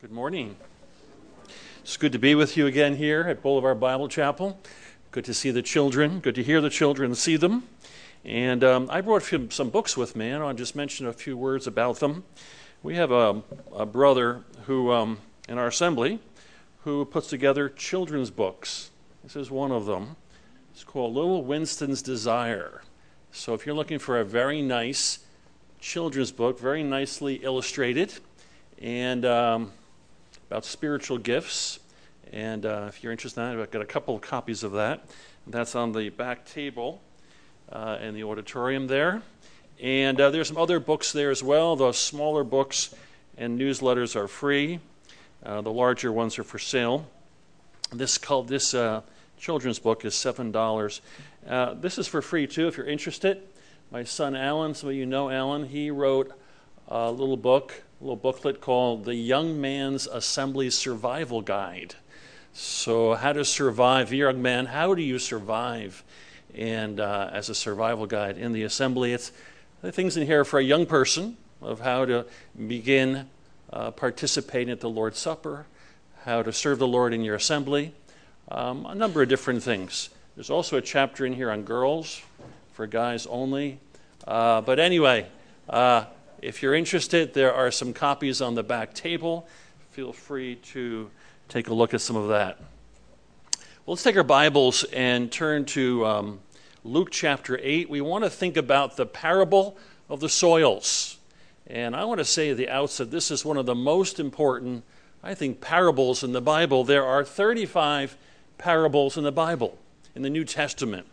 Good morning. It's good to be with you again here at Boulevard Bible Chapel. Good to see the children. Good to hear the children see them. And um, I brought some books with me, and I'll just mention a few words about them. We have a, a brother who, um, in our assembly, who puts together children's books. This is one of them. It's called Little Winston's Desire. So if you're looking for a very nice children's book, very nicely illustrated, and um, about spiritual gifts. And uh, if you're interested in that, I've got a couple of copies of that. That's on the back table uh, in the auditorium there. And uh, there's some other books there as well. The smaller books and newsletters are free. Uh, the larger ones are for sale. This called this uh, children's book is seven dollars. Uh, this is for free too if you're interested. My son Alan, some of you know Alan, he wrote a little book little booklet called The Young Man's Assembly Survival Guide. So, how to survive, young man, how do you survive? And uh, as a survival guide in the assembly, it's the things in here for a young person of how to begin uh, participating at the Lord's Supper, how to serve the Lord in your assembly, um, a number of different things. There's also a chapter in here on girls for guys only. Uh, but anyway, uh, if you're interested, there are some copies on the back table. Feel free to take a look at some of that. Well, let's take our Bibles and turn to um, Luke chapter 8. We want to think about the parable of the soils. And I want to say at the outset, this is one of the most important, I think, parables in the Bible. There are 35 parables in the Bible, in the New Testament,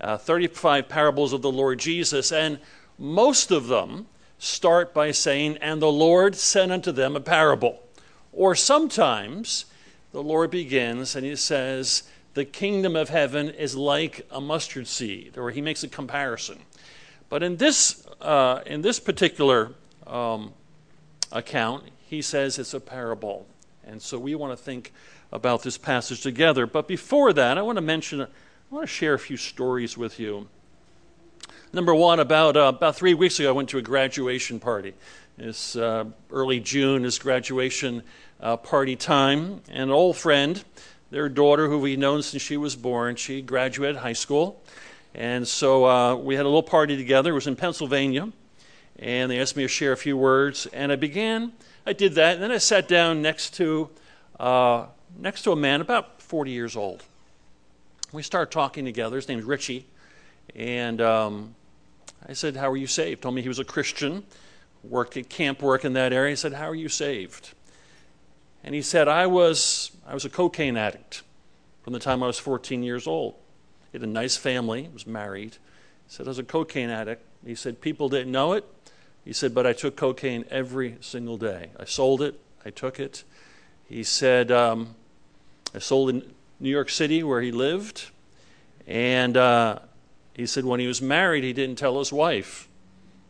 uh, 35 parables of the Lord Jesus, and most of them start by saying, And the Lord sent unto them a parable. Or sometimes the Lord begins and he says, The kingdom of heaven is like a mustard seed, or he makes a comparison. But in this, uh, in this particular um, account, he says it's a parable. And so we want to think about this passage together. But before that, I want to mention, I want to share a few stories with you. Number one, about, uh, about three weeks ago, I went to a graduation party. It's uh, early June, is graduation uh, party time. And an old friend, their daughter, who we've known since she was born, she graduated high school. And so uh, we had a little party together. It was in Pennsylvania. And they asked me to share a few words. And I began, I did that. And then I sat down next to, uh, next to a man about 40 years old. We started talking together. His name's Richie. And um, I said, How are you saved? Told me he was a Christian, worked at camp work in that area. He said, How are you saved? And he said, I was, I was a cocaine addict from the time I was 14 years old. He had a nice family, was married. He said, I was a cocaine addict. He said, People didn't know it. He said, But I took cocaine every single day. I sold it, I took it. He said, um, I sold in New York City where he lived. And uh, he said when he was married, he didn't tell his wife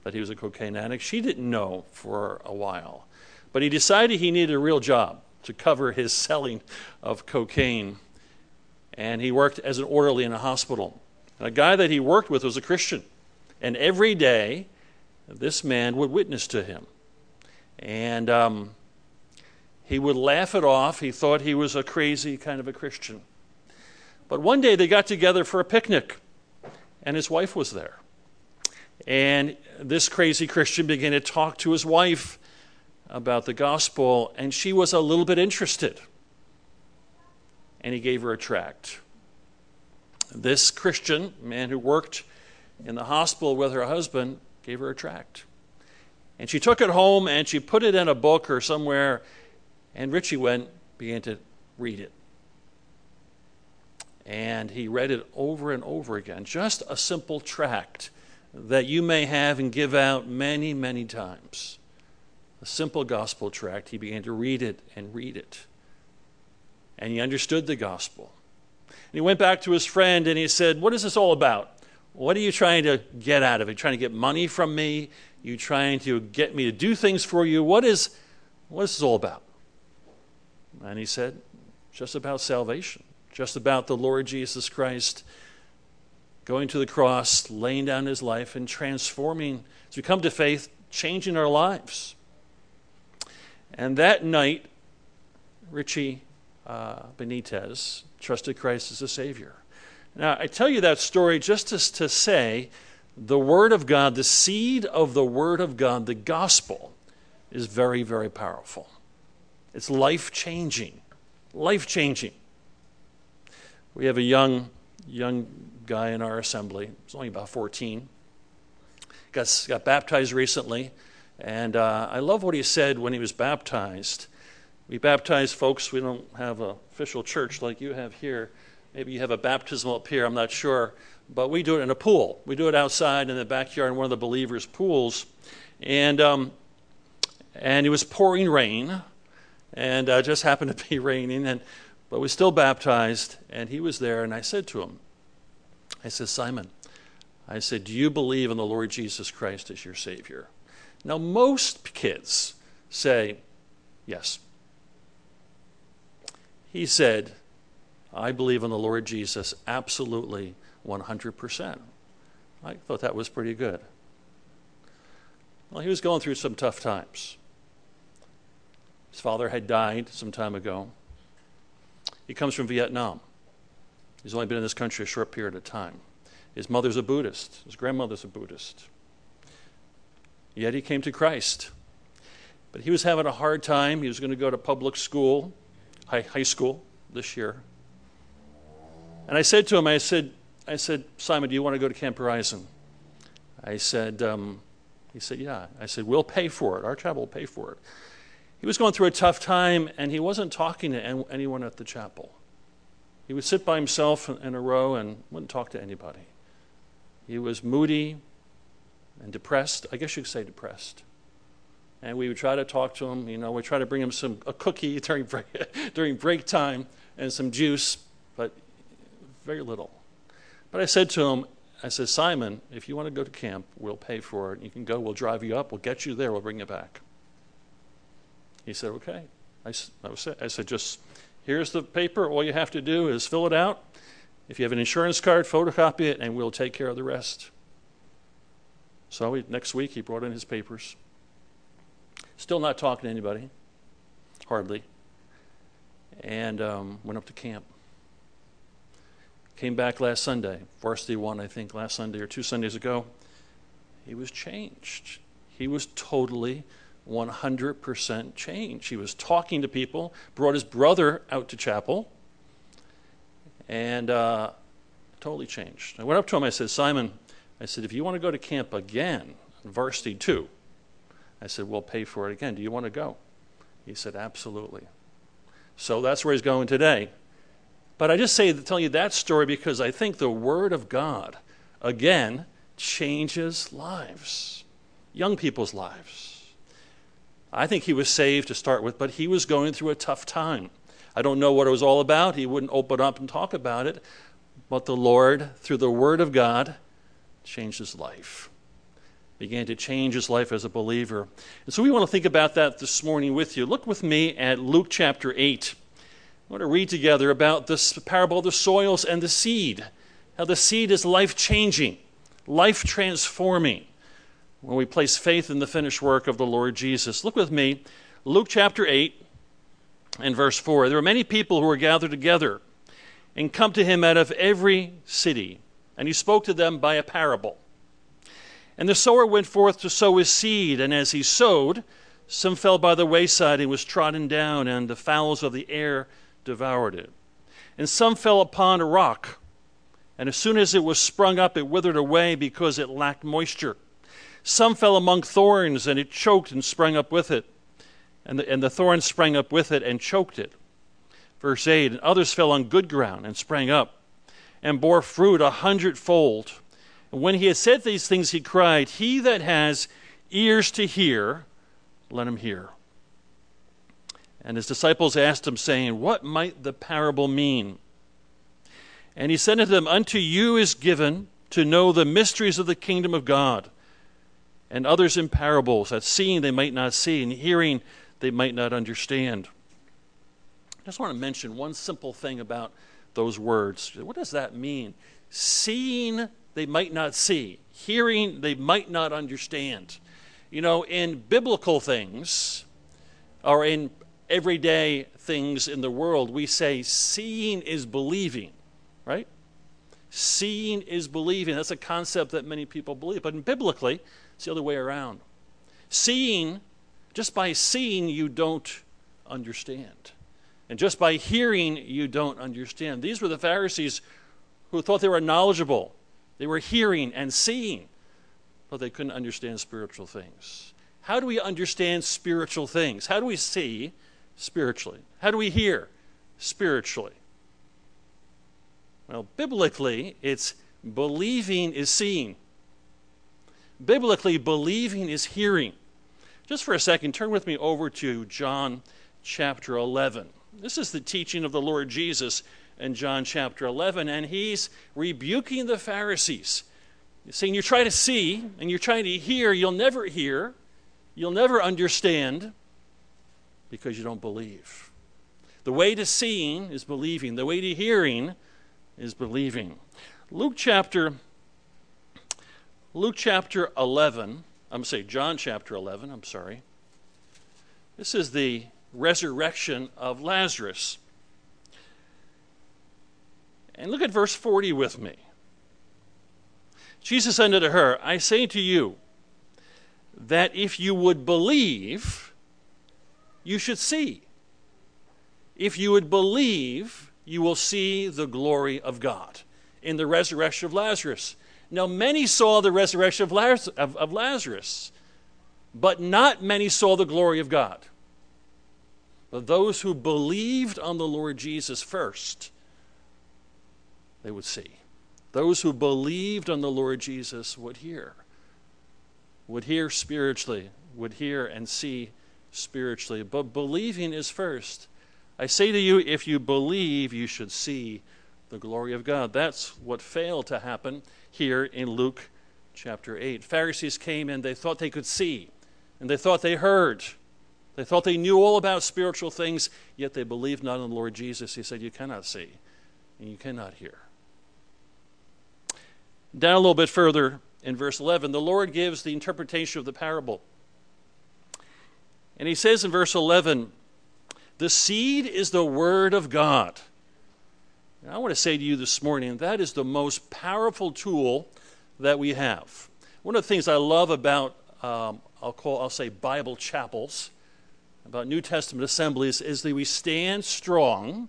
that he was a cocaine addict. She didn't know for a while. But he decided he needed a real job to cover his selling of cocaine. And he worked as an orderly in a hospital. And a guy that he worked with was a Christian. And every day, this man would witness to him. And um, he would laugh it off. He thought he was a crazy kind of a Christian. But one day they got together for a picnic and his wife was there. And this crazy Christian began to talk to his wife about the gospel, and she was a little bit interested. And he gave her a tract. This Christian, man who worked in the hospital with her husband, gave her a tract. And she took it home and she put it in a book or somewhere, and Richie went, began to read it. And he read it over and over again. Just a simple tract that you may have and give out many, many times. A simple gospel tract. He began to read it and read it. And he understood the gospel. And he went back to his friend and he said, What is this all about? What are you trying to get out of it? Trying to get money from me? You trying to get me to do things for you? What is what is this all about? And he said, Just about salvation just about the Lord Jesus Christ going to the cross, laying down his life, and transforming, as we come to faith, changing our lives. And that night, Richie uh, Benitez trusted Christ as a Savior. Now, I tell you that story just as to say the Word of God, the seed of the Word of God, the gospel, is very, very powerful. It's life changing. Life changing. We have a young, young guy in our assembly. He's only about 14. Got, got baptized recently. And uh, I love what he said when he was baptized. We baptize folks, we don't have an official church like you have here. Maybe you have a baptismal up here, I'm not sure. But we do it in a pool. We do it outside in the backyard in one of the believers' pools. And, um, and it was pouring rain, and uh, just happened to be raining. And, but we still baptized, and he was there, and I said to him, I said, Simon, I said, Do you believe in the Lord Jesus Christ as your Savior? Now, most kids say, Yes. He said, I believe in the Lord Jesus absolutely 100%. I thought that was pretty good. Well, he was going through some tough times. His father had died some time ago. He comes from Vietnam. He's only been in this country a short period of time. His mother's a Buddhist, his grandmother's a Buddhist. Yet he came to Christ. But he was having a hard time. He was going to go to public school, high, high school this year. And I said to him, I said, I said, Simon, do you want to go to Camp Horizon? I said, um, he said, yeah. I said, we'll pay for it. Our chapel will pay for it. He was going through a tough time, and he wasn't talking to anyone at the chapel. He would sit by himself in a row and wouldn't talk to anybody. He was moody and depressed. I guess you could say depressed. And we would try to talk to him. You know, we try to bring him some a cookie during break, during break time and some juice, but very little. But I said to him, I said, Simon, if you want to go to camp, we'll pay for it. You can go. We'll drive you up. We'll get you there. We'll bring you back. He said, okay. I, I, said, just here's the paper. All you have to do is fill it out. If you have an insurance card, photocopy it, and we'll take care of the rest. So he, next week, he brought in his papers. Still not talking to anybody, hardly. And um, went up to camp. Came back last Sunday, varsity one, I think, last Sunday or two Sundays ago. He was changed. He was totally 100% change. He was talking to people, brought his brother out to chapel, and uh, totally changed. I went up to him, I said, Simon, I said, if you want to go to camp again, varsity two, I said, we'll pay for it again. Do you want to go? He said, absolutely. So that's where he's going today. But I just say tell you that story because I think the Word of God, again, changes lives, young people's lives. I think he was saved to start with, but he was going through a tough time. I don't know what it was all about. He wouldn't open up and talk about it. But the Lord, through the Word of God, changed his life. Began to change his life as a believer. And so we want to think about that this morning with you. Look with me at Luke chapter 8. I want to read together about this parable of the soils and the seed. How the seed is life changing, life transforming when we place faith in the finished work of the Lord Jesus. Look with me, Luke chapter 8 and verse 4. There were many people who were gathered together and come to him out of every city, and he spoke to them by a parable. And the sower went forth to sow his seed, and as he sowed, some fell by the wayside and was trodden down, and the fowls of the air devoured it. And some fell upon a rock, and as soon as it was sprung up, it withered away because it lacked moisture. Some fell among thorns, and it choked and sprang up with it. And the, and the thorns sprang up with it and choked it. Verse 8 And others fell on good ground and sprang up, and bore fruit a hundredfold. And when he had said these things, he cried, He that has ears to hear, let him hear. And his disciples asked him, saying, What might the parable mean? And he said unto them, Unto you is given to know the mysteries of the kingdom of God and others in parables, that seeing they might not see, and hearing they might not understand. I just want to mention one simple thing about those words. What does that mean? Seeing they might not see, hearing they might not understand. You know, in biblical things, or in everyday things in the world, we say seeing is believing, right? Seeing is believing. That's a concept that many people believe. But biblically, it's the other way around. Seeing, just by seeing, you don't understand. And just by hearing, you don't understand. These were the Pharisees who thought they were knowledgeable. They were hearing and seeing, but they couldn't understand spiritual things. How do we understand spiritual things? How do we see spiritually? How do we hear spiritually? Well, biblically, it's believing is seeing. Biblically, believing is hearing. Just for a second, turn with me over to John chapter 11. This is the teaching of the Lord Jesus in John chapter 11, and he's rebuking the Pharisees, saying, You're trying to see and you're trying to hear, you'll never hear, you'll never understand because you don't believe. The way to seeing is believing, the way to hearing is believing. Luke chapter Luke chapter 11, I'm say John chapter 11, I'm sorry. This is the resurrection of Lazarus. And look at verse 40 with me. Jesus said unto her, I say to you that if you would believe, you should see. If you would believe, you will see the glory of God in the resurrection of Lazarus. Now, many saw the resurrection of, Lazarus, but not many saw the glory of God. But those who believed on the Lord Jesus first, they would see. Those who believed on the Lord Jesus would hear, would hear spiritually, would hear and see spiritually. But believing is first. I say to you, if you believe, you should see the glory of God. That's what failed to happen here in Luke chapter 8. Pharisees came and they thought they could see, and they thought they heard, they thought they knew all about spiritual things, yet they believed not in the Lord Jesus. He said, You cannot see and you cannot hear. Down a little bit further in verse 11, the Lord gives the interpretation of the parable. And he says in verse 11, The seed is the word of God. And I want to say to you this morning that is the most powerful tool that we have. One of the things I love about, um, I'll call, I'll say Bible chapels, about New Testament assemblies is that we stand strong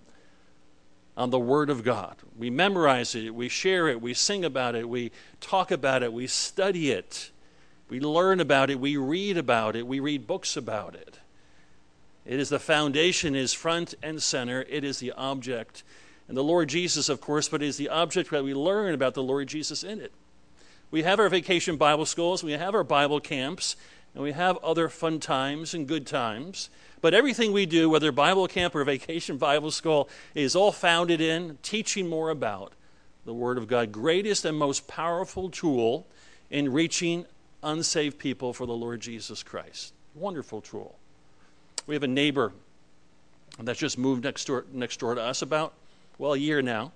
on the Word of God. We memorize it, we share it, we sing about it, we talk about it, we study it, we learn about it, we read about it, we read books about it. It is the foundation, is front and center, it is the object. And the Lord Jesus, of course, but it is the object that we learn about the Lord Jesus in it. We have our vacation Bible schools, we have our Bible camps, and we have other fun times and good times. But everything we do, whether Bible camp or vacation Bible school, is all founded in teaching more about the Word of God. Greatest and most powerful tool in reaching unsaved people for the Lord Jesus Christ. Wonderful tool. We have a neighbor that's just moved next door, next door to us about, well, a year now.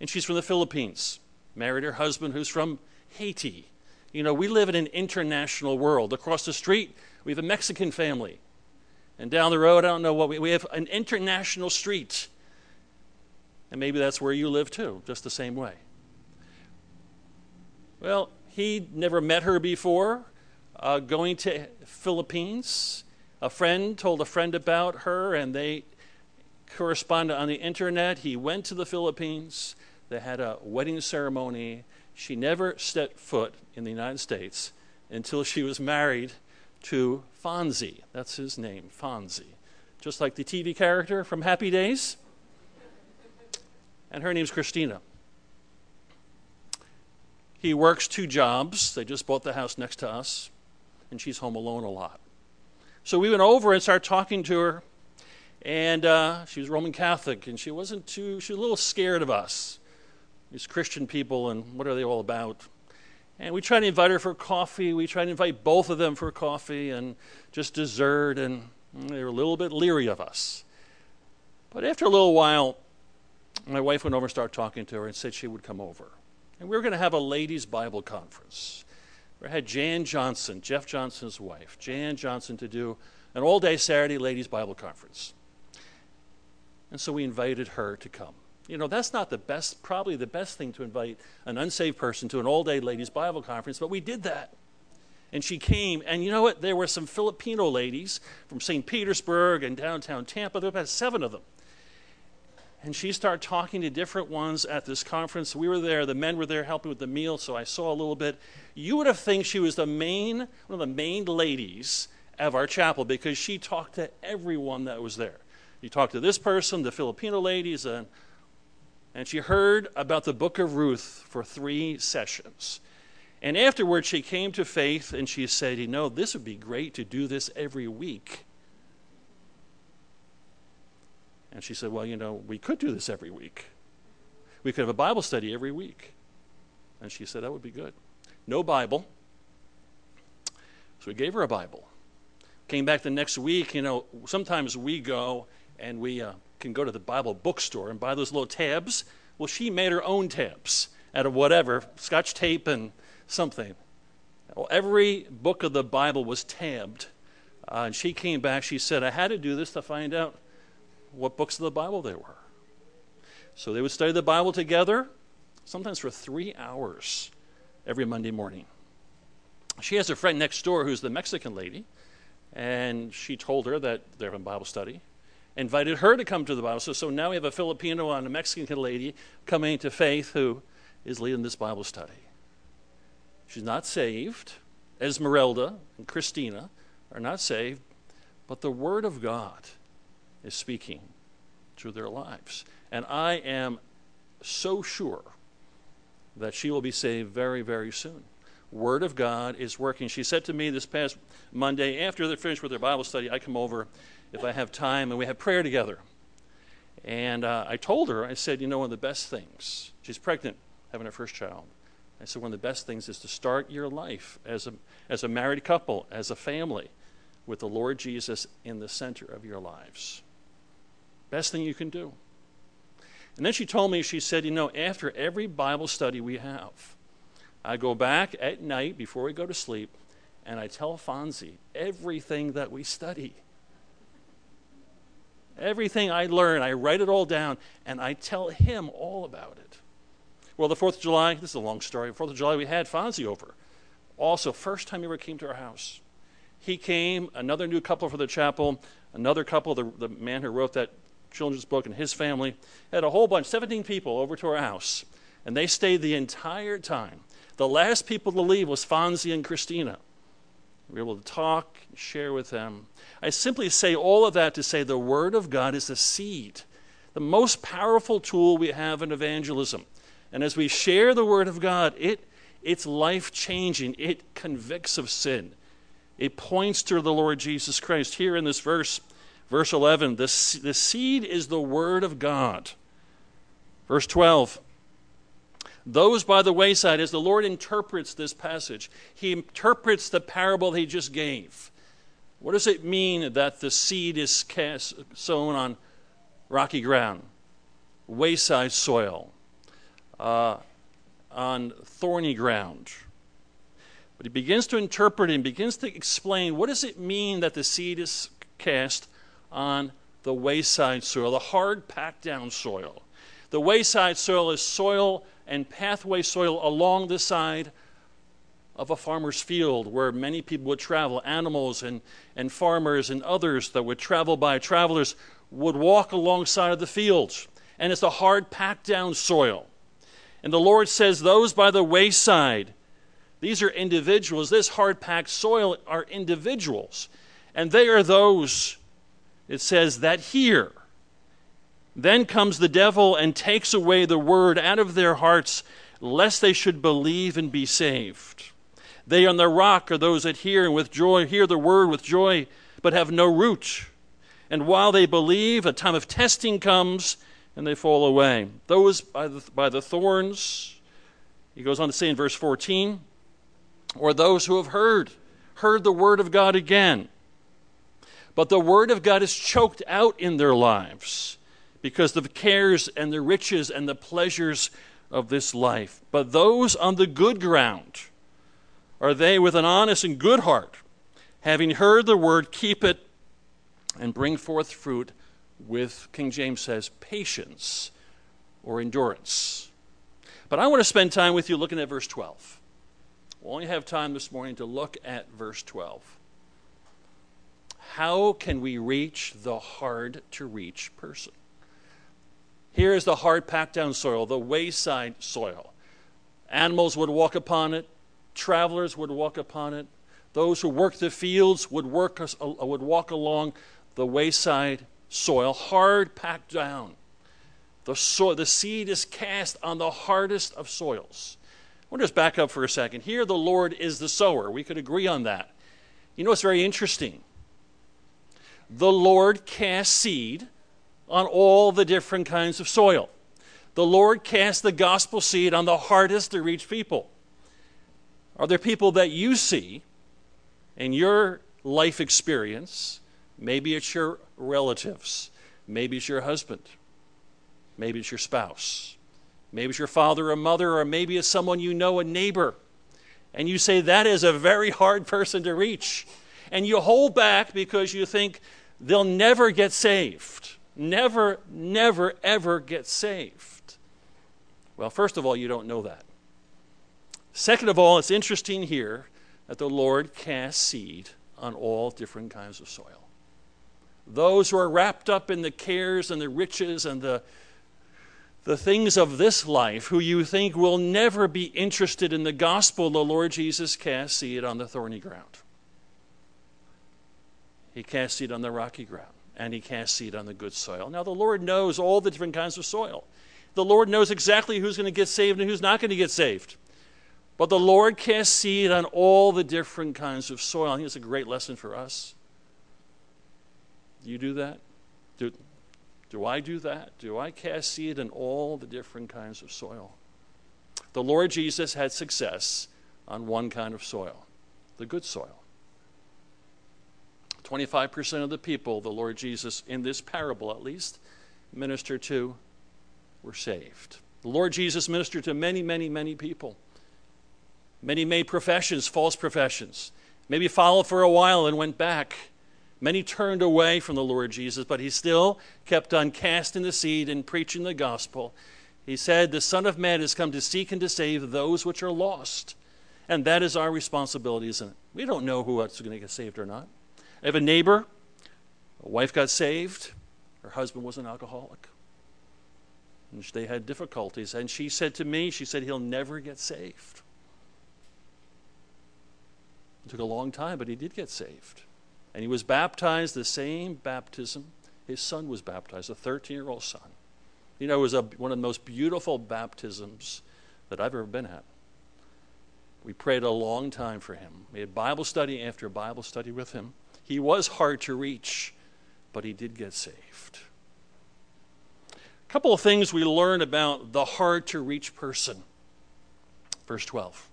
And she's from the Philippines. Married her husband who's from Haiti. You know, we live in an international world. Across the street, we have a Mexican family. And down the road, I don't know what we, we have an international street. And maybe that's where you live too, just the same way. Well, he never met her before. Uh, going to Philippines, a friend told a friend about her, and they corresponded on the internet. He went to the Philippines. They had a wedding ceremony. She never stepped foot in the United States until she was married to Fonzie. That's his name, Fonzie. Just like the TV character from Happy Days. And her name's Christina. He works two jobs. They just bought the house next to us, and she's home alone a lot. So we went over and started talking to her, and uh, she was Roman Catholic, and she wasn't too, she was a little scared of us these Christian people and what are they all about. And we tried to invite her for coffee. We tried to invite both of them for coffee and just dessert, and they were a little bit leery of us. But after a little while, my wife went over and started talking to her and said she would come over. And we were going to have a ladies' Bible conference. We had Jan Johnson, Jeff Johnson's wife, Jan Johnson, to do an all day Saturday ladies' Bible conference. And so we invited her to come. You know, that's not the best, probably the best thing to invite an unsaved person to an all day ladies' Bible conference, but we did that. And she came, and you know what? There were some Filipino ladies from St. Petersburg and downtown Tampa. There were about seven of them. And she started talking to different ones at this conference. We were there, the men were there helping with the meal, so I saw a little bit. You would have think she was the main, one of the main ladies of our chapel because she talked to everyone that was there. You talked to this person, the Filipino ladies, and, and she heard about the book of Ruth for three sessions. And afterwards, she came to faith and she said, You know, this would be great to do this every week. And she said, Well, you know, we could do this every week. We could have a Bible study every week. And she said, That would be good. No Bible. So we gave her a Bible. Came back the next week. You know, sometimes we go and we uh, can go to the Bible bookstore and buy those little tabs. Well, she made her own tabs out of whatever, scotch tape and something. Well, every book of the Bible was tabbed. Uh, and she came back. She said, I had to do this to find out what books of the Bible they were. So they would study the Bible together, sometimes for three hours every Monday morning. She has a friend next door who's the Mexican lady, and she told her that they're having Bible study, invited her to come to the Bible. So, so now we have a Filipino and a Mexican lady coming to faith who is leading this Bible study. She's not saved. Esmeralda and Christina are not saved, but the Word of God is speaking through their lives. And I am so sure that she will be saved very, very soon. Word of God is working. She said to me this past Monday, after they finished with their Bible study, I come over if I have time and we have prayer together. And uh, I told her, I said, you know, one of the best things, she's pregnant, having her first child. I said, one of the best things is to start your life as a, as a married couple, as a family, with the Lord Jesus in the center of your lives. Best thing you can do. And then she told me, she said, you know, after every Bible study we have, I go back at night before we go to sleep and I tell Fonzie everything that we study. Everything I learn, I write it all down and I tell him all about it. Well, the 4th of July, this is a long story. 4th of July, we had Fonzie over. Also, first time he ever came to our house. He came, another new couple for the chapel, another couple, the, the man who wrote that children's book and his family, had a whole bunch, 17 people over to our house. And they stayed the entire time. The last people to leave was Fonzie and Christina. We were able to talk share with them. I simply say all of that to say the Word of God is a seed, the most powerful tool we have in evangelism. And as we share the Word of God, it, it's life changing. It convicts of sin. It points to the Lord Jesus Christ. Here in this verse, verse 11, the, the seed is the Word of God. Verse 12, those by the wayside, as the Lord interprets this passage, He interprets the parable He just gave. What does it mean that the seed is cast, sown on rocky ground, wayside soil? uh, on thorny ground. But he begins to interpret and begins to explain what does it mean that the seed is cast on the wayside soil, the hard packed down soil. The wayside soil is soil and pathway soil along the side of a farmer's field where many people would travel. Animals and, and farmers and others that would travel by, travelers would walk alongside of the fields. And it's a hard packed down soil. And the Lord says, Those by the wayside, these are individuals. This hard packed soil are individuals. And they are those, it says, that hear. Then comes the devil and takes away the word out of their hearts, lest they should believe and be saved. They on the rock are those that hear and with joy hear the word with joy, but have no root. And while they believe, a time of testing comes, and they fall away. Those by the, by the thorns, he goes on to say in verse 14, or those who have heard, heard the word of God again. But the word of God is choked out in their lives because of the cares and the riches and the pleasures of this life. But those on the good ground are they with an honest and good heart, having heard the word, keep it and bring forth fruit with, King James says, patience or endurance. But I want to spend time with you looking at verse 12. We only have time this morning to look at verse 12. How can we reach the hard to reach person? Here is the hard packed down soil, the wayside soil. Animals would walk upon it, travelers would walk upon it, those who worked the fields would, work, uh, would walk along the wayside soil, hard packed down. The, the seed is cast on the hardest of soils. We'll just back up for a second. Here, the Lord is the sower. We could agree on that. You know what's very interesting? The Lord casts seed on all the different kinds of soil. The Lord casts the gospel seed on the hardest to reach people. Are there people that you see in your life experience? Maybe it's your relatives, maybe it's your husband, maybe it's your spouse, maybe it's your father or mother, or maybe it's someone you know, a neighbor. And you say, That is a very hard person to reach. And you hold back because you think they'll never get saved. Never, never, ever get saved. Well, first of all, you don't know that. Second of all, it's interesting here that the Lord casts seed on all different kinds of soil. Those who are wrapped up in the cares and the riches and the, the things of this life, who you think will never be interested in the gospel, the Lord Jesus casts seed on the thorny ground. He casts seed on the rocky ground, and he casts seed on the good soil. Now, the Lord knows all the different kinds of soil. The Lord knows exactly who's going to get saved and who's not going to get saved. But the Lord casts seed on all the different kinds of soil. I think it's a great lesson for us. Do you do that? Do, do I do that? Do I cast seed in all the different kinds of soil? The Lord Jesus had success on one kind of soil, the good soil. 25% of the people the Lord Jesus, in this parable at least, ministered to were saved. The Lord Jesus ministered to many, many, many people. Many made professions, false professions. Maybe followed for a while and went back. Many turned away from the Lord Jesus, but he still kept on casting the seed and preaching the gospel. He said, The Son of Man has come to seek and to save those which are lost. And that is our responsibility, isn't it? We don't know who else is going to get saved or not. I have a neighbor, a wife got saved, her husband was an alcoholic. And they had difficulties. And she said to me, she said, he'll never get saved. It took a long time, but he did get saved. And he was baptized the same baptism his son was baptized, a 13 year old son. You know, it was a, one of the most beautiful baptisms that I've ever been at. We prayed a long time for him. We had Bible study after Bible study with him. He was hard to reach, but he did get saved. A couple of things we learn about the hard to reach person. Verse 12.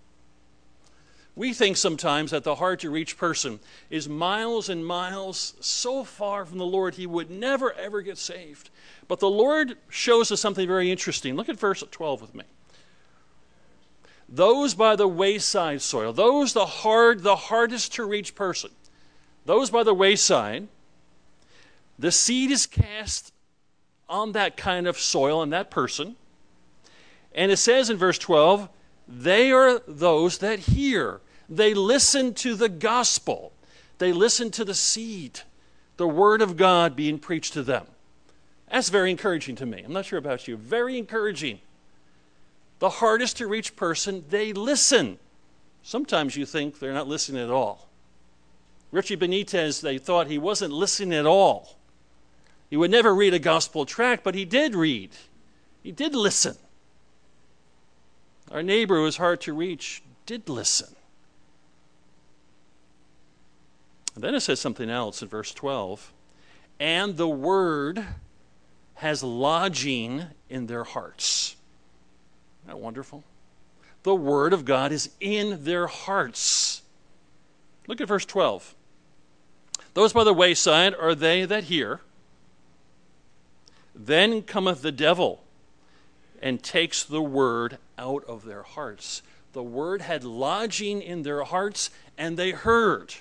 We think sometimes that the hard to reach person is miles and miles so far from the Lord he would never ever get saved. But the Lord shows us something very interesting. Look at verse 12 with me. Those by the wayside soil, those the hard, the hardest to reach person, those by the wayside, the seed is cast on that kind of soil and that person. And it says in verse 12, they are those that hear. They listen to the gospel. They listen to the seed, the word of God being preached to them. That's very encouraging to me. I'm not sure about you. Very encouraging. The hardest to reach person, they listen. Sometimes you think they're not listening at all. Richie Benitez, they thought he wasn't listening at all. He would never read a gospel tract, but he did read. He did listen. Our neighbor who was hard to reach did listen. And then it says something else in verse 12. And the word has lodging in their hearts. Isn't that wonderful? The word of God is in their hearts. Look at verse 12. Those by the wayside are they that hear. Then cometh the devil and takes the word out of their hearts. The word had lodging in their hearts, and they heard.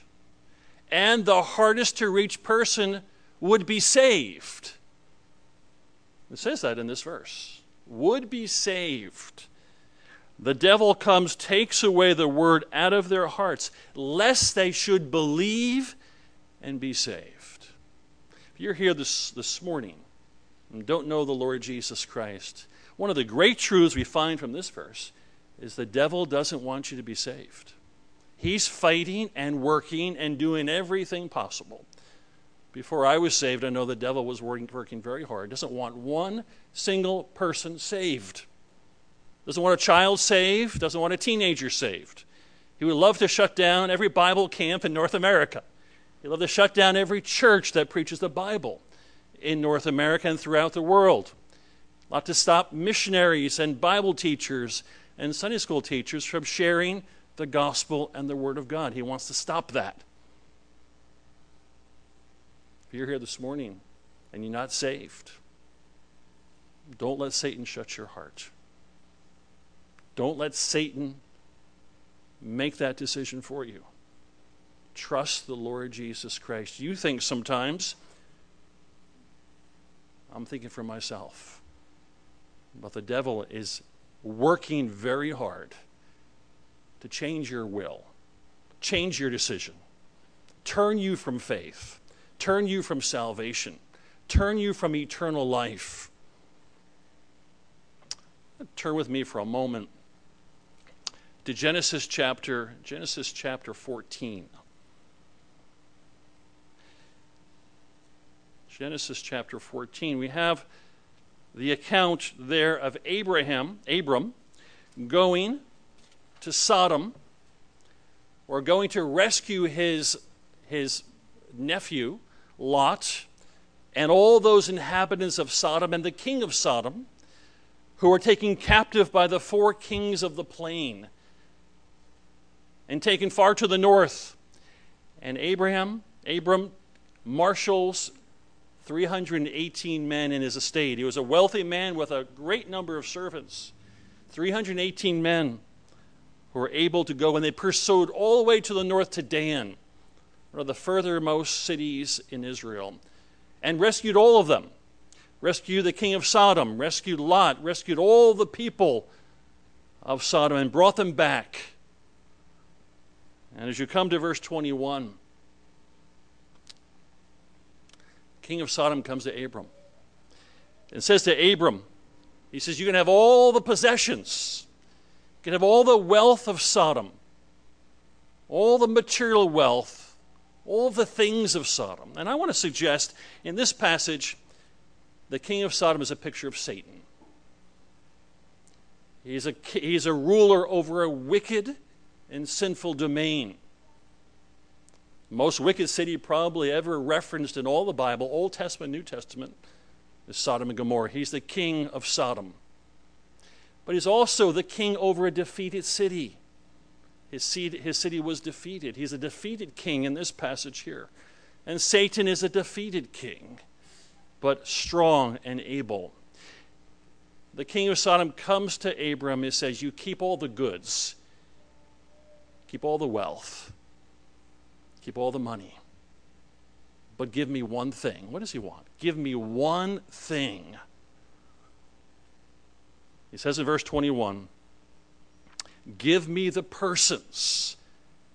And the hardest to reach person would be saved. It says that in this verse. Would be saved. The devil comes, takes away the word out of their hearts, lest they should believe and be saved. If you're here this, this morning and don't know the Lord Jesus Christ, one of the great truths we find from this verse is the devil doesn't want you to be saved. He's fighting and working and doing everything possible. Before I was saved, I know the devil was working, working very hard. Doesn't want one single person saved. Doesn't want a child saved, doesn't want a teenager saved. He would love to shut down every Bible camp in North America. He'd love to shut down every church that preaches the Bible in North America and throughout the world. A lot to stop missionaries and Bible teachers and Sunday school teachers from sharing the gospel and the Word of God. He wants to stop that. If you're here this morning and you're not saved, don't let Satan shut your heart. Don't let Satan make that decision for you. Trust the Lord Jesus Christ. You think sometimes, I'm thinking for myself, but the devil is working very hard to change your will, change your decision, turn you from faith, turn you from salvation, turn you from eternal life. Turn with me for a moment to Genesis chapter Genesis chapter 14. Genesis chapter 14. We have the account there of Abraham, Abram, going to Sodom or going to rescue his, his nephew, Lot, and all those inhabitants of Sodom and the king of Sodom who were taken captive by the four kings of the plain and taken far to the north. And Abraham, Abram marshals 318 men in his estate. He was a wealthy man with a great number of servants. 318 men who were able to go, and they pursued all the way to the north to Dan, one of the furthermost cities in Israel, and rescued all of them. Rescued the king of Sodom, rescued Lot, rescued all the people of Sodom, and brought them back and as you come to verse 21, king of Sodom comes to Abram and says to Abram, he says, You can have all the possessions, you can have all the wealth of Sodom, all the material wealth, all the things of Sodom. And I want to suggest in this passage, the king of Sodom is a picture of Satan. He's a, he's a ruler over a wicked and sinful domain. Most wicked city probably ever referenced in all the Bible, Old Testament, New Testament, is Sodom and Gomorrah. He's the king of Sodom. But he's also the king over a defeated city. His, seed, his city was defeated. He's a defeated king in this passage here. And Satan is a defeated king, but strong and able. The king of Sodom comes to Abram and says, You keep all the goods Keep all the wealth. Keep all the money. But give me one thing. What does he want? Give me one thing. He says in verse 21 Give me the persons,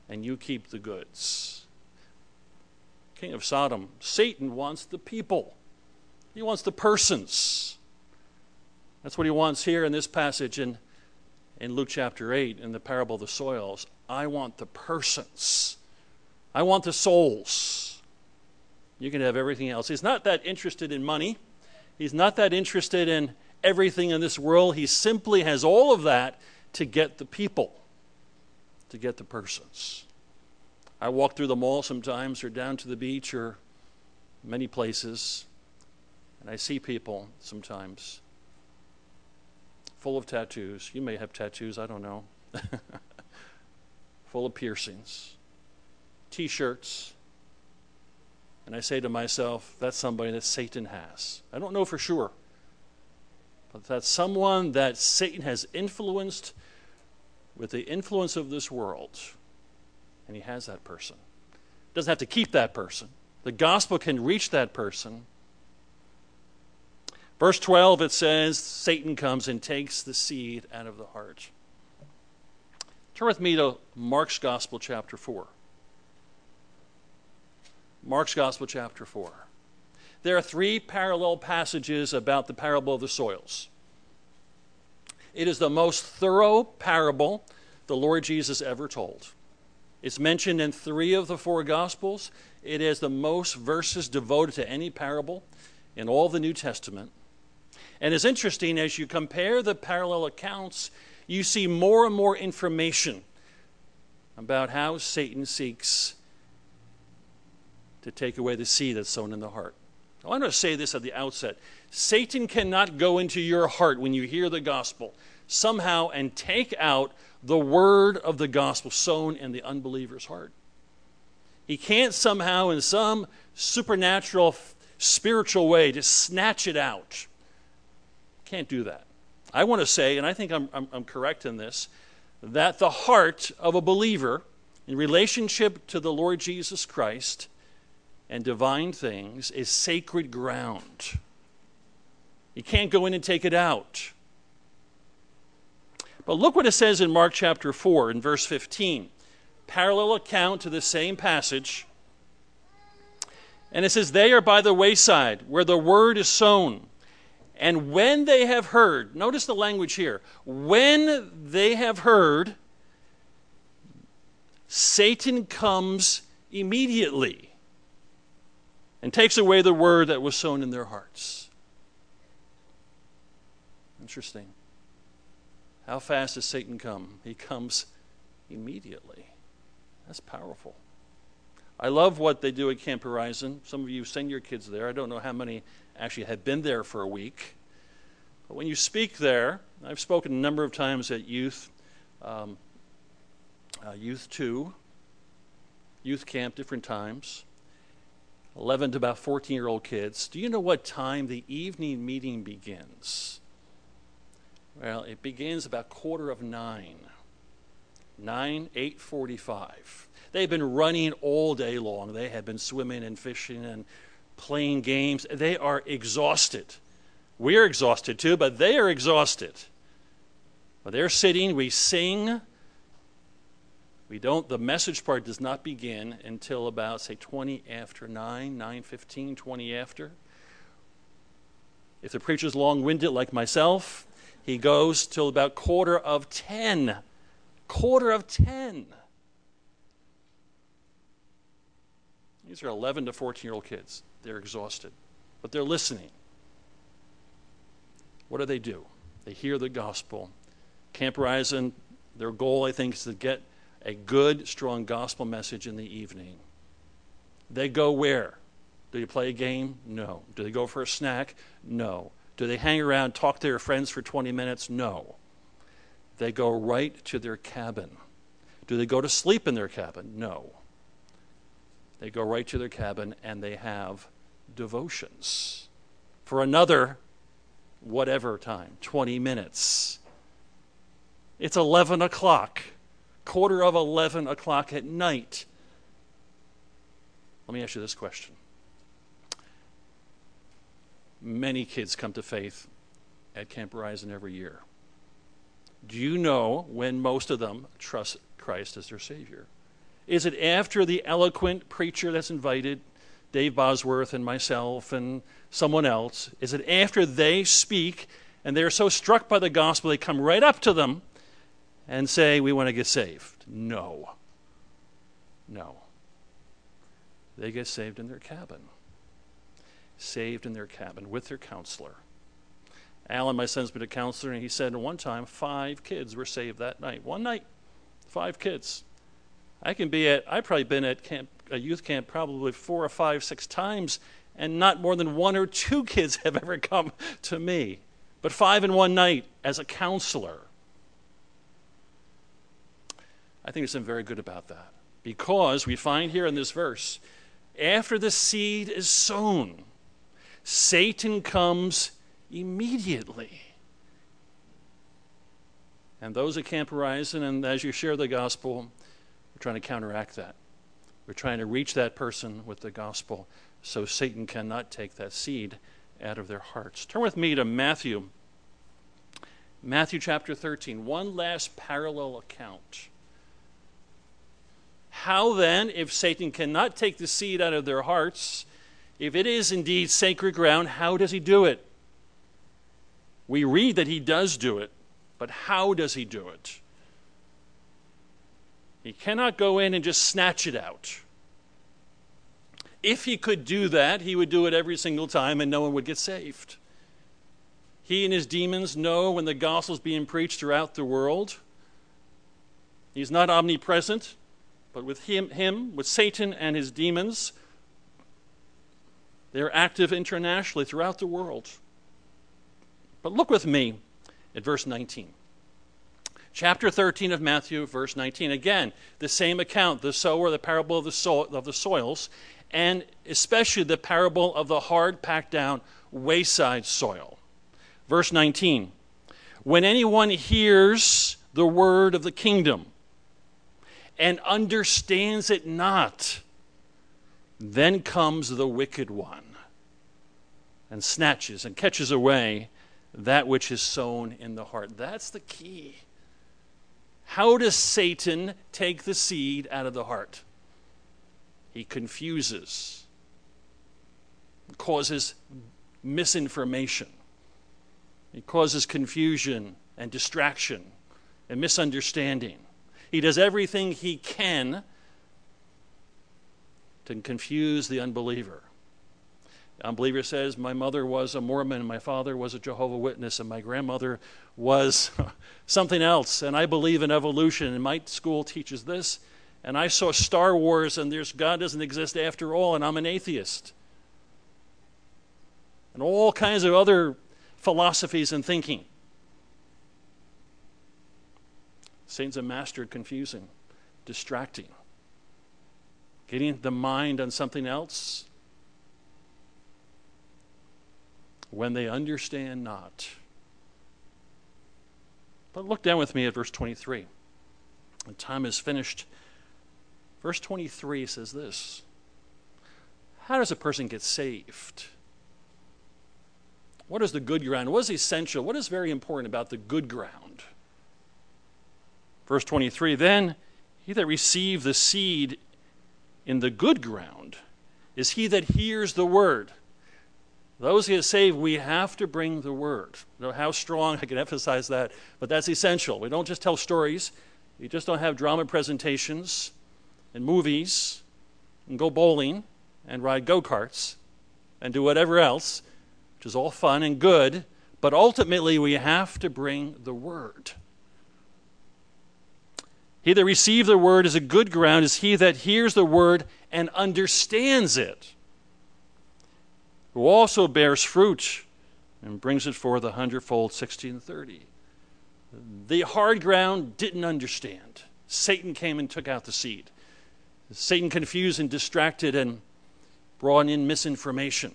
and you keep the goods. King of Sodom, Satan wants the people, he wants the persons. That's what he wants here in this passage in, in Luke chapter 8 in the parable of the soils. I want the persons. I want the souls. You can have everything else. He's not that interested in money. He's not that interested in everything in this world. He simply has all of that to get the people, to get the persons. I walk through the mall sometimes or down to the beach or many places, and I see people sometimes full of tattoos. You may have tattoos, I don't know. full of piercings, t shirts. And I say to myself, that's somebody that Satan has. I don't know for sure, but that's someone that Satan has influenced with the influence of this world. And he has that person. Doesn't have to keep that person, The gospel can reach that person. Verse 12, it says, Satan comes and takes the seed out of the heart. Turn with me to Mark's Gospel, chapter 4. Mark's Gospel, chapter 4. There are three parallel passages about the parable of the soils. It is the most thorough parable the Lord Jesus ever told. It's mentioned in three of the four Gospels. It has the most verses devoted to any parable in all the New Testament. And it's interesting as you compare the parallel accounts, you see more and more information about how Satan seeks to take away the seed that's sown in the heart. I want to say this at the outset Satan cannot go into your heart when you hear the gospel somehow and take out the word of the gospel sown in the unbeliever's heart. He can't somehow, in some supernatural, spiritual way, just snatch it out. Can't do that. I want to say, and I think I'm, I'm, I'm correct in this, that the heart of a believer in relationship to the Lord Jesus Christ and divine things is sacred ground. You can't go in and take it out. But look what it says in Mark chapter 4 in verse 15. Parallel account to the same passage. And it says, They are by the wayside where the word is sown. And when they have heard, notice the language here, when they have heard, Satan comes immediately and takes away the word that was sown in their hearts. Interesting. How fast does Satan come? He comes immediately. That's powerful. I love what they do at Camp Horizon. Some of you send your kids there. I don't know how many actually have been there for a week. But when you speak there, I've spoken a number of times at youth, um, uh, youth two, youth camp, different times. 11 to about 14 year old kids. Do you know what time the evening meeting begins? Well, it begins about quarter of nine. 9, 8.45. They've been running all day long. They have been swimming and fishing and playing games. They are exhausted. We're exhausted too, but they are exhausted. But they're sitting, we sing. We don't, the message part does not begin until about, say, 20 after 9, 9 15, 20 after. If the preacher's long winded like myself, he goes till about quarter of 10. Quarter of 10. These are 11 to 14 year old kids. They're exhausted, but they're listening. What do they do? They hear the gospel. Camp Horizon, their goal, I think, is to get a good, strong gospel message in the evening. They go where? Do they play a game? No. Do they go for a snack? No. Do they hang around, talk to their friends for 20 minutes? No. They go right to their cabin. Do they go to sleep in their cabin? No. They go right to their cabin and they have devotions for another whatever time 20 minutes. It's 11 o'clock, quarter of 11 o'clock at night. Let me ask you this question. Many kids come to faith at Camp Horizon every year. Do you know when most of them trust Christ as their Savior? Is it after the eloquent preacher that's invited, Dave Bosworth and myself and someone else? Is it after they speak and they're so struck by the gospel they come right up to them and say, We want to get saved? No. No. They get saved in their cabin. Saved in their cabin with their counselor. Alan, my son's been a counselor, and he said one time five kids were saved that night. One night, five kids. I can be at, I've probably been at camp, a youth camp probably four or five, six times, and not more than one or two kids have ever come to me. But five in one night as a counselor. I think there's something very good about that. Because we find here in this verse, after the seed is sown, Satan comes immediately. And those at Camp Horizon, and as you share the gospel, we're trying to counteract that. We're trying to reach that person with the gospel so Satan cannot take that seed out of their hearts. Turn with me to Matthew. Matthew chapter 13. One last parallel account. How then, if Satan cannot take the seed out of their hearts, if it is indeed sacred ground, how does he do it? We read that he does do it, but how does he do it? He cannot go in and just snatch it out. If he could do that, he would do it every single time and no one would get saved. He and his demons know when the gospel is being preached throughout the world. He's not omnipresent, but with him, him, with Satan and his demons, they're active internationally throughout the world. But look with me at verse 19. Chapter 13 of Matthew, verse 19. Again, the same account, the sower, the parable of the, so- of the soils, and especially the parable of the hard, packed down wayside soil. Verse 19. When anyone hears the word of the kingdom and understands it not, then comes the wicked one and snatches and catches away that which is sown in the heart. That's the key. How does Satan take the seed out of the heart? He confuses, causes misinformation, he causes confusion and distraction and misunderstanding. He does everything he can to confuse the unbeliever. The unbeliever says, My mother was a Mormon, my father was a Jehovah Witness, and my grandmother was something else, and I believe in evolution, and my school teaches this, and I saw Star Wars, and there's God doesn't exist after all, and I'm an atheist. And all kinds of other philosophies and thinking. Satan's a master at confusing, distracting, getting the mind on something else when they understand not. But look down with me at verse 23. The time is finished. Verse 23 says this How does a person get saved? What is the good ground? What is essential? What is very important about the good ground? Verse 23 Then he that received the seed in the good ground is he that hears the word those who get saved, we have to bring the word. You know how strong I can emphasize that, but that's essential. We don't just tell stories. We just don't have drama presentations and movies and go bowling and ride go karts and do whatever else, which is all fun and good, but ultimately we have to bring the word. He that receives the word is a good ground is he that hears the word and understands it who also bears fruit and brings it forth a hundredfold, sixty and thirty. The hard ground didn't understand. Satan came and took out the seed. Satan confused and distracted and brought in misinformation.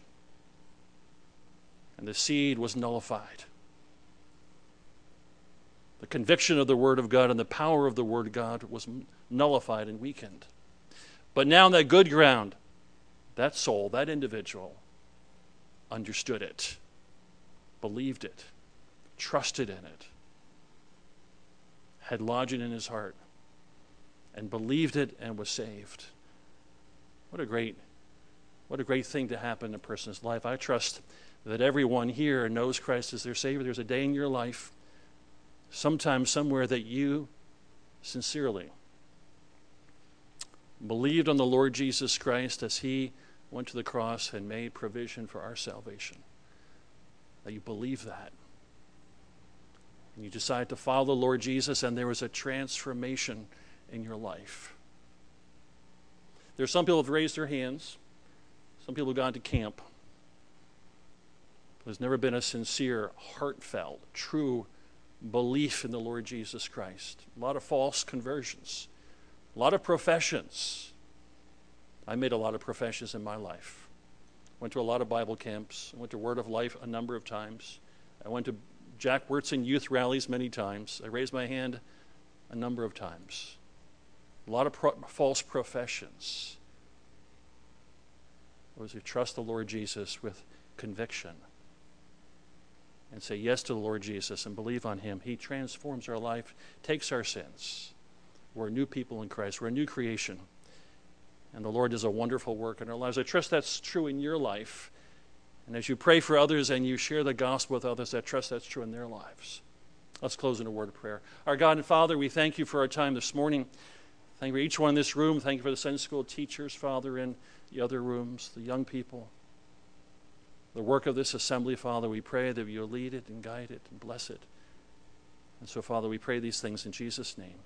And the seed was nullified. The conviction of the Word of God and the power of the Word of God was nullified and weakened. But now, on that good ground, that soul, that individual, understood it, believed it, trusted in it, had lodging in his heart, and believed it and was saved. What a great, what a great thing to happen in a person's life. I trust that everyone here knows Christ as their Savior. There's a day in your life, sometime, somewhere, that you sincerely believed on the Lord Jesus Christ as He went to the cross and made provision for our salvation. That you believe that. And you decide to follow the Lord Jesus, and there was a transformation in your life. There are some people who have raised their hands, some people have gone to camp. There's never been a sincere, heartfelt, true belief in the Lord Jesus Christ. A lot of false conversions, a lot of professions I made a lot of professions in my life. Went to a lot of Bible camps. Went to Word of Life a number of times. I went to Jack Wyrtzen youth rallies many times. I raised my hand a number of times. A lot of pro- false professions. Those who trust the Lord Jesus with conviction and say yes to the Lord Jesus and believe on Him, He transforms our life, takes our sins. We're new people in Christ, we're a new creation. And the Lord does a wonderful work in our lives. I trust that's true in your life. And as you pray for others and you share the gospel with others, I trust that's true in their lives. Let's close in a word of prayer. Our God and Father, we thank you for our time this morning. Thank you for each one in this room. Thank you for the Sunday school teachers, Father, in the other rooms, the young people. The work of this assembly, Father, we pray that you'll lead it and guide it and bless it. And so, Father, we pray these things in Jesus' name.